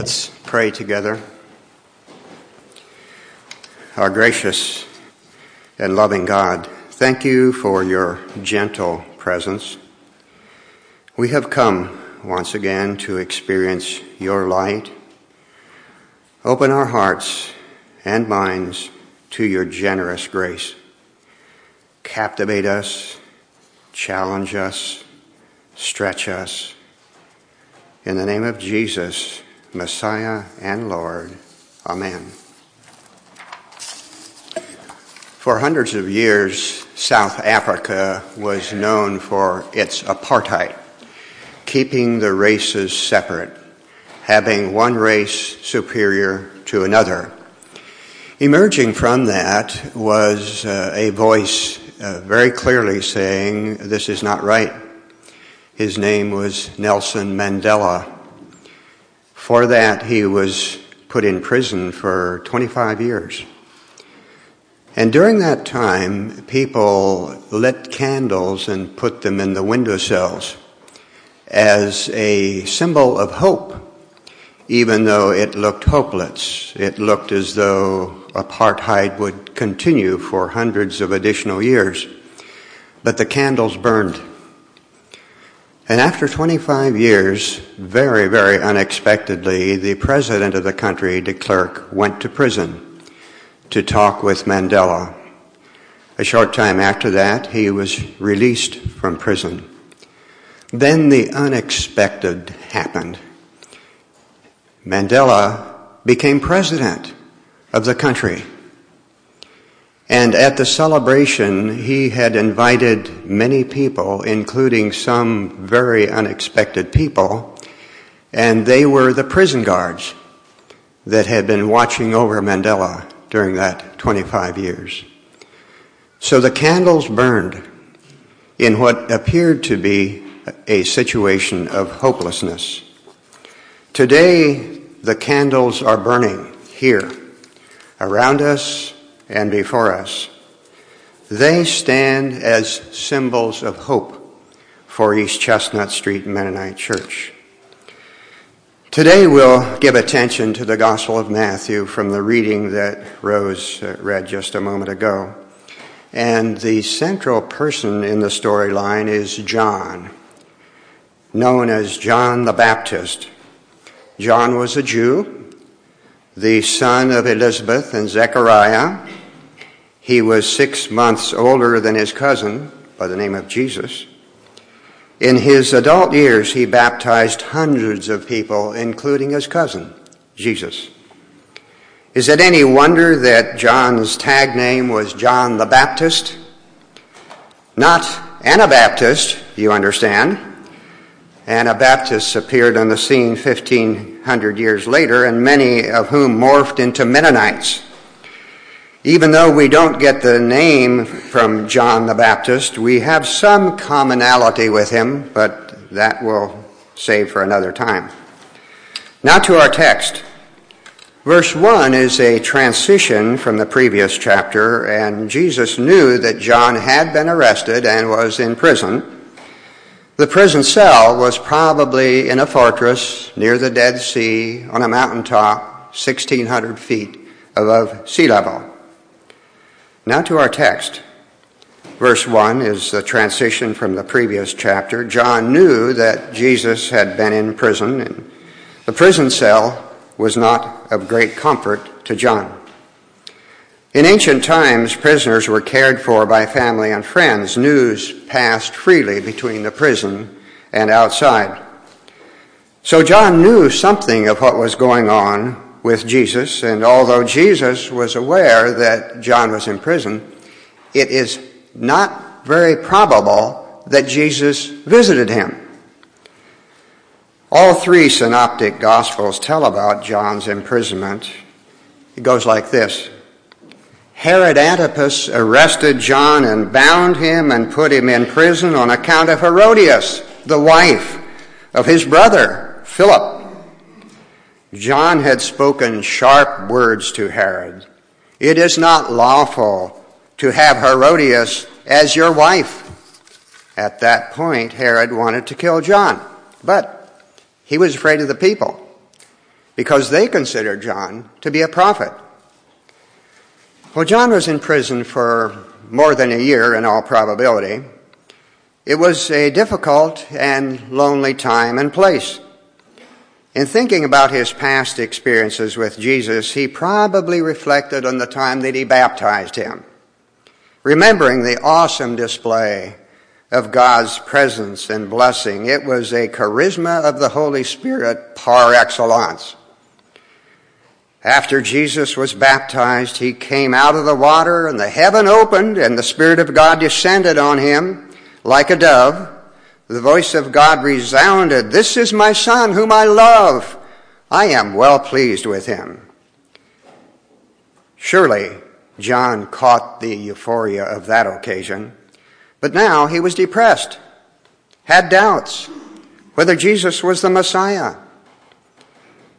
Let's pray together. Our gracious and loving God, thank you for your gentle presence. We have come once again to experience your light. Open our hearts and minds to your generous grace. Captivate us, challenge us, stretch us. In the name of Jesus, Messiah and Lord. Amen. For hundreds of years, South Africa was known for its apartheid, keeping the races separate, having one race superior to another. Emerging from that was uh, a voice uh, very clearly saying, This is not right. His name was Nelson Mandela. For that, he was put in prison for 25 years. And during that time, people lit candles and put them in the windowsills as a symbol of hope, even though it looked hopeless. It looked as though apartheid would continue for hundreds of additional years. But the candles burned. And after 25 years, very, very unexpectedly, the president of the country, de Klerk, went to prison to talk with Mandela. A short time after that, he was released from prison. Then the unexpected happened. Mandela became president of the country. And at the celebration, he had invited many people, including some very unexpected people, and they were the prison guards that had been watching over Mandela during that 25 years. So the candles burned in what appeared to be a situation of hopelessness. Today, the candles are burning here, around us, and before us. They stand as symbols of hope for East Chestnut Street Mennonite Church. Today we'll give attention to the Gospel of Matthew from the reading that Rose uh, read just a moment ago. And the central person in the storyline is John, known as John the Baptist. John was a Jew, the son of Elizabeth and Zechariah, he was six months older than his cousin by the name of Jesus. In his adult years, he baptized hundreds of people, including his cousin, Jesus. Is it any wonder that John's tag name was John the Baptist? Not Anabaptist, you understand. Anabaptists appeared on the scene 1500 years later, and many of whom morphed into Mennonites. Even though we don't get the name from John the Baptist, we have some commonality with him, but that we'll save for another time. Now to our text. Verse 1 is a transition from the previous chapter, and Jesus knew that John had been arrested and was in prison. The prison cell was probably in a fortress near the Dead Sea on a mountaintop, 1,600 feet above sea level. Now to our text. Verse 1 is the transition from the previous chapter. John knew that Jesus had been in prison, and the prison cell was not of great comfort to John. In ancient times, prisoners were cared for by family and friends. News passed freely between the prison and outside. So John knew something of what was going on with Jesus, and although Jesus was aware that John was in prison, it is not very probable that Jesus visited him. All three synoptic gospels tell about John's imprisonment. It goes like this. Herod Antipas arrested John and bound him and put him in prison on account of Herodias, the wife of his brother, Philip. John had spoken sharp words to Herod. It is not lawful to have Herodias as your wife. At that point, Herod wanted to kill John, but he was afraid of the people. because they considered John to be a prophet. Well, John was in prison for more than a year in all probability. It was a difficult and lonely time and place. In thinking about his past experiences with Jesus, he probably reflected on the time that he baptized him, remembering the awesome display of God's presence and blessing. It was a charisma of the Holy Spirit par excellence. After Jesus was baptized, he came out of the water and the heaven opened and the Spirit of God descended on him like a dove. The voice of God resounded, This is my Son whom I love. I am well pleased with him. Surely John caught the euphoria of that occasion, but now he was depressed, had doubts whether Jesus was the Messiah.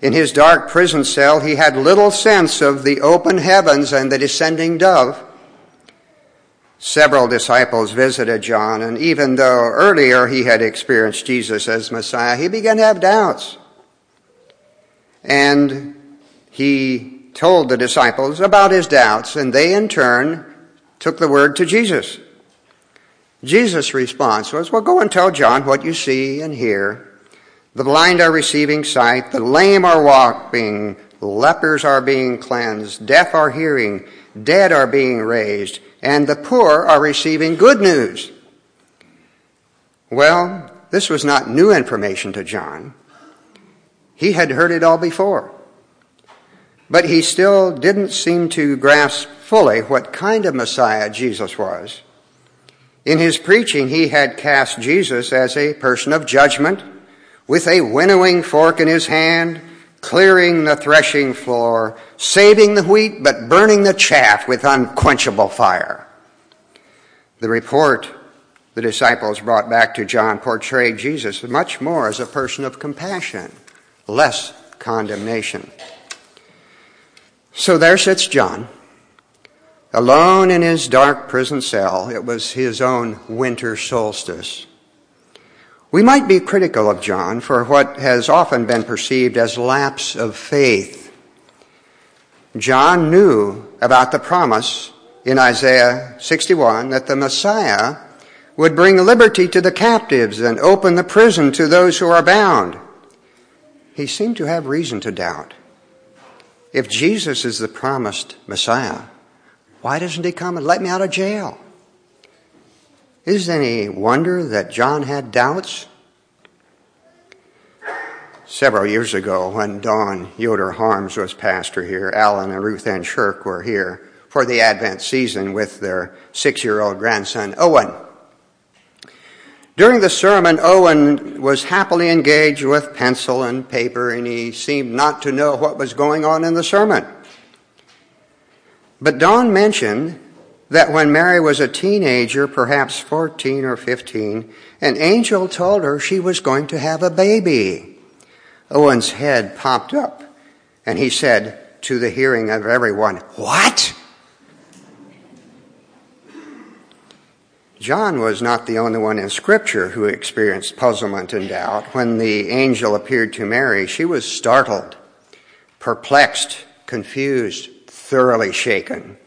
In his dark prison cell, he had little sense of the open heavens and the descending dove. Several disciples visited John, and even though earlier he had experienced Jesus as Messiah, he began to have doubts. And he told the disciples about his doubts, and they in turn took the word to Jesus. Jesus' response was, Well, go and tell John what you see and hear. The blind are receiving sight, the lame are walking, lepers are being cleansed, deaf are hearing, dead are being raised, and the poor are receiving good news. Well, this was not new information to John. He had heard it all before. But he still didn't seem to grasp fully what kind of Messiah Jesus was. In his preaching, he had cast Jesus as a person of judgment, with a winnowing fork in his hand, clearing the threshing floor, saving the wheat, but burning the chaff with unquenchable fire. The report the disciples brought back to John portrayed Jesus much more as a person of compassion, less condemnation. So there sits John, alone in his dark prison cell. It was his own winter solstice. We might be critical of John for what has often been perceived as lapse of faith. John knew about the promise in Isaiah 61 that the Messiah would bring liberty to the captives and open the prison to those who are bound. He seemed to have reason to doubt. If Jesus is the promised Messiah, why doesn't he come and let me out of jail? Is it any wonder that John had doubts? Several years ago, when Don Yoder Harms was pastor here, Alan and Ruth Ann Shirk were here for the Advent season with their six year old grandson, Owen. During the sermon, Owen was happily engaged with pencil and paper, and he seemed not to know what was going on in the sermon. But Don mentioned that when Mary was a teenager, perhaps 14 or 15, an angel told her she was going to have a baby. Owen's head popped up, and he said, to the hearing of everyone, What? John was not the only one in Scripture who experienced puzzlement and doubt. When the angel appeared to Mary, she was startled, perplexed, confused, thoroughly shaken.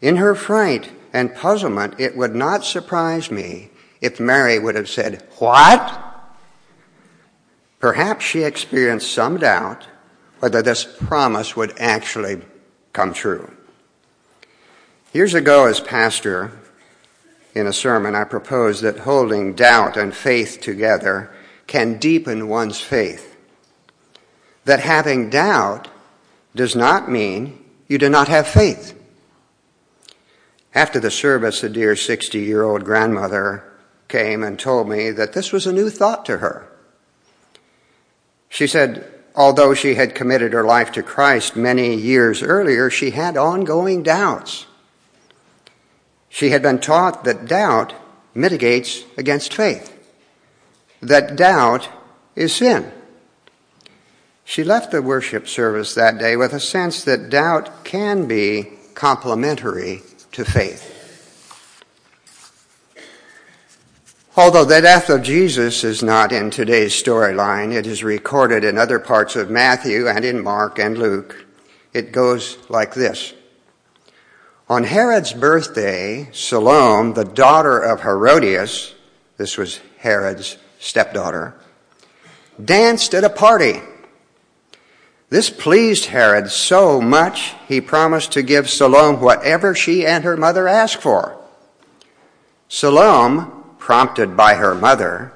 In her fright and puzzlement, it would not surprise me if Mary would have said, What? Perhaps she experienced some doubt whether this promise would actually come true. Years ago, as pastor, in a sermon, I proposed that holding doubt and faith together can deepen one's faith. That having doubt does not mean you do not have faith. After the service, a dear 60 year old grandmother came and told me that this was a new thought to her. She said, although she had committed her life to Christ many years earlier, she had ongoing doubts. She had been taught that doubt mitigates against faith, that doubt is sin. She left the worship service that day with a sense that doubt can be complementary to faith. Although the death of Jesus is not in today's storyline, it is recorded in other parts of Matthew and in Mark and Luke. It goes like this. On Herod's birthday, Salome, the daughter of Herodias, this was Herod's stepdaughter, danced at a party. This pleased Herod so much he promised to give Salome whatever she and her mother asked for. Salome, prompted by her mother,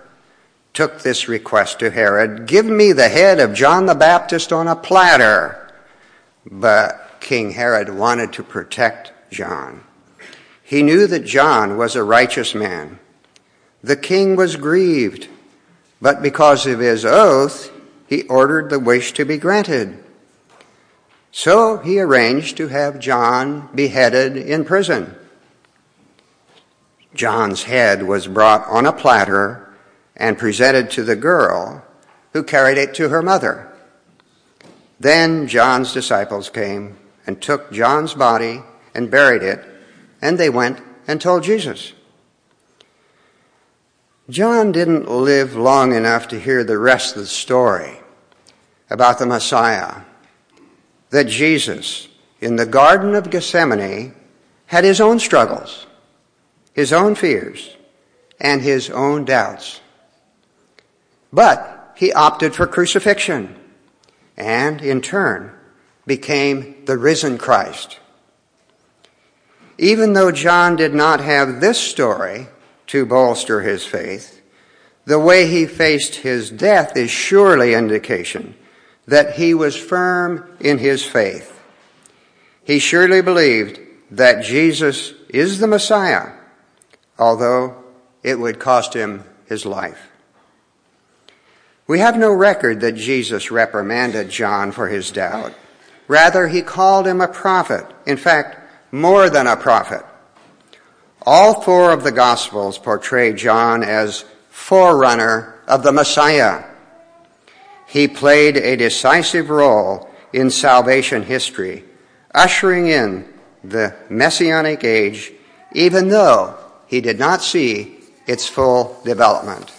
took this request to Herod Give me the head of John the Baptist on a platter. But King Herod wanted to protect John. He knew that John was a righteous man. The king was grieved, but because of his oath, he ordered the wish to be granted. So he arranged to have John beheaded in prison. John's head was brought on a platter and presented to the girl, who carried it to her mother. Then John's disciples came and took John's body and buried it, and they went and told Jesus. John didn't live long enough to hear the rest of the story about the Messiah, that Jesus, in the Garden of Gethsemane, had his own struggles, his own fears, and his own doubts. But he opted for crucifixion and, in turn, became the risen Christ. Even though John did not have this story to bolster his faith, the way he faced his death is surely indication that he was firm in his faith. He surely believed that Jesus is the Messiah, although it would cost him his life. We have no record that Jesus reprimanded John for his doubt. Rather, he called him a prophet. In fact, more than a prophet. All four of the Gospels portray John as forerunner of the Messiah. He played a decisive role in salvation history, ushering in the Messianic age, even though he did not see its full development.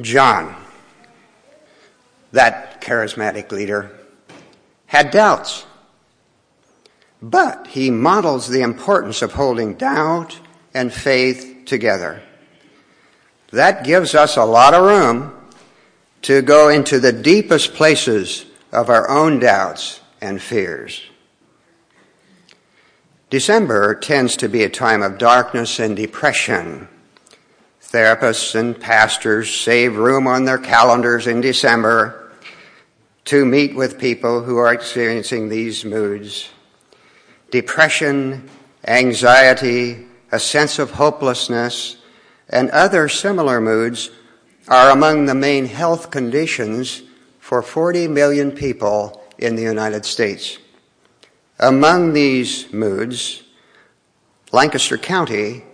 John, that charismatic leader, had doubts. But he models the importance of holding doubt and faith together. That gives us a lot of room to go into the deepest places of our own doubts and fears. December tends to be a time of darkness and depression. Therapists and pastors save room on their calendars in December to meet with people who are experiencing these moods depression, anxiety, a sense of hopelessness, and other similar moods are among the main health conditions for 40 million people in the United States. Among these moods, Lancaster County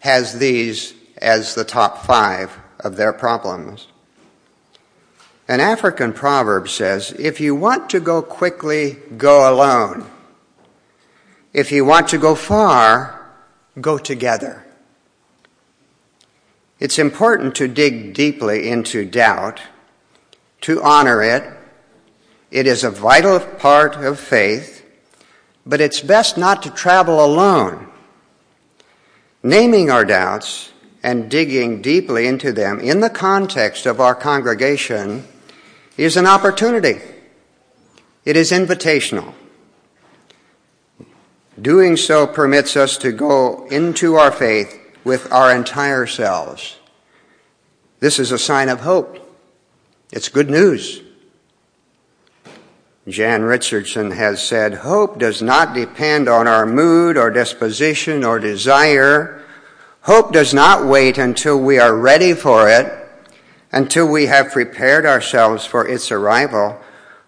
has these as the top five of their problems. An African proverb says, if you want to go quickly, go alone. If you want to go far, go together. It's important to dig deeply into doubt, to honor it. It is a vital part of faith, but it's best not to travel alone. Naming our doubts and digging deeply into them in the context of our congregation is an opportunity. It is invitational. Doing so permits us to go into our faith with our entire selves. This is a sign of hope. It's good news. Jan Richardson has said, Hope does not depend on our mood or disposition or desire. Hope does not wait until we are ready for it until we have prepared ourselves for its arrival.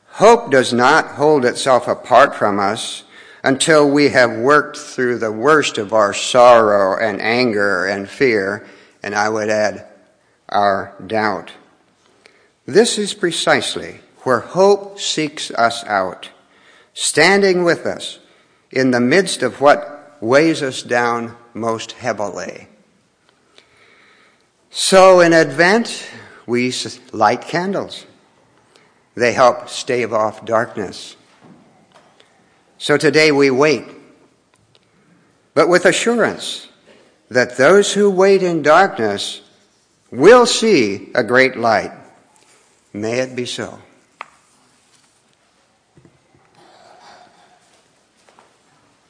Hope does not hold itself apart from us until we have worked through the worst of our sorrow and anger and fear, and I would add, our doubt. This is precisely where hope seeks us out, standing with us in the midst of what weighs us down most heavily. So in Advent, we light candles. They help stave off darkness. So today we wait, but with assurance that those who wait in darkness will see a great light. May it be so.